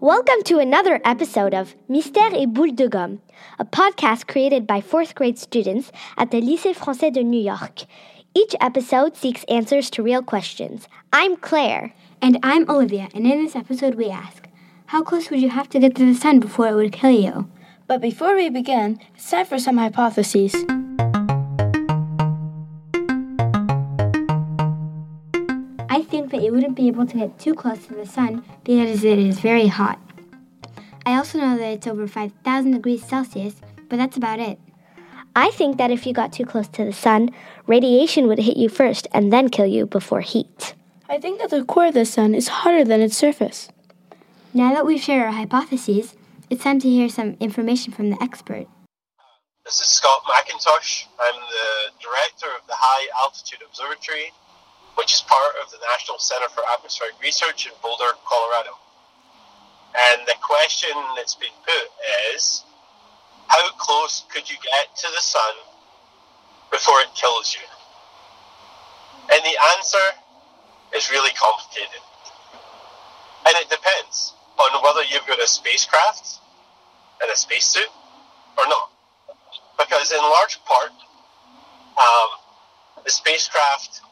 Welcome to another episode of Mystère et Boule de Gomme, a podcast created by fourth grade students at the Lycée Français de New York. Each episode seeks answers to real questions. I'm Claire. And I'm Olivia, and in this episode we ask How close would you have to get to the sun before it would kill you? But before we begin, it's time for some hypotheses. That you wouldn't be able to get too close to the sun because it is very hot. I also know that it's over 5,000 degrees Celsius, but that's about it. I think that if you got too close to the sun, radiation would hit you first and then kill you before heat. I think that the core of the sun is hotter than its surface. Now that we've shared our hypotheses, it's time to hear some information from the expert. This is Scott McIntosh. I'm the director of the High Altitude Observatory which is part of the National Center for Atmospheric Research in Boulder, Colorado. And the question that's been put is how close could you get to the sun before it kills you? And the answer is really complicated. And it depends on whether you've got a spacecraft and a spacesuit or not. Because in large part, um, the spacecraft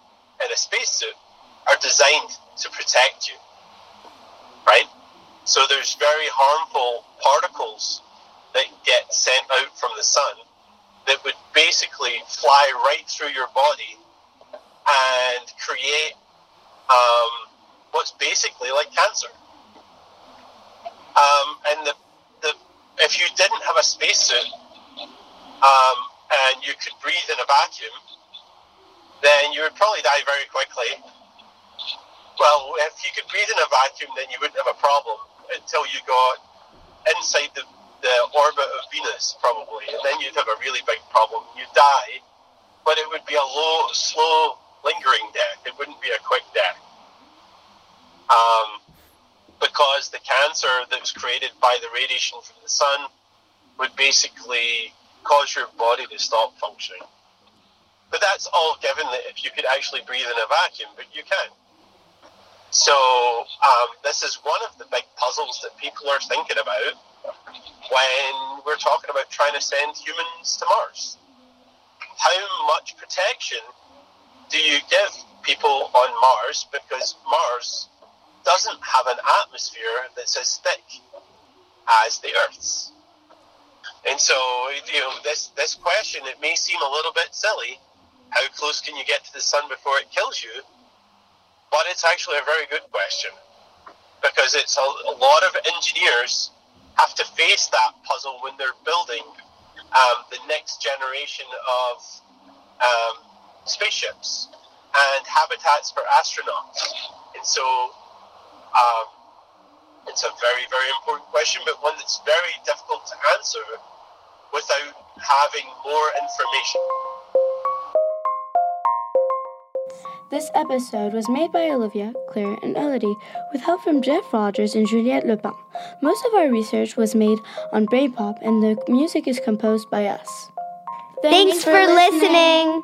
and a spacesuit are designed to protect you, right? So there's very harmful particles that get sent out from the sun that would basically fly right through your body and create um, what's basically like cancer. Um, and the, the, if you didn't have a spacesuit um, and you could breathe in a vacuum, then you would probably die very quickly. Well, if you could breathe in a vacuum, then you wouldn't have a problem until you got inside the, the orbit of Venus, probably, and then you'd have a really big problem. You'd die, but it would be a low, slow, lingering death. It wouldn't be a quick death. Um, because the cancer that was created by the radiation from the sun would basically cause your body to stop functioning. But that's all given that if you could actually breathe in a vacuum, but you can. So um, this is one of the big puzzles that people are thinking about when we're talking about trying to send humans to Mars. How much protection do you give people on Mars because Mars doesn't have an atmosphere that's as thick as the Earth's? And so, you know, this this question it may seem a little bit silly, how close can you get to the sun before it kills you? But it's actually a very good question because it's a, a lot of engineers have to face that puzzle when they're building um, the next generation of um, spaceships and habitats for astronauts. And so um, it's a very, very important question, but one that's very difficult to answer without having more information. This episode was made by Olivia, Claire, and Elodie with help from Jeff Rogers and Juliette Lepin. Most of our research was made on BrainPOP, and the music is composed by us. Thanks, Thanks for, for listening. listening.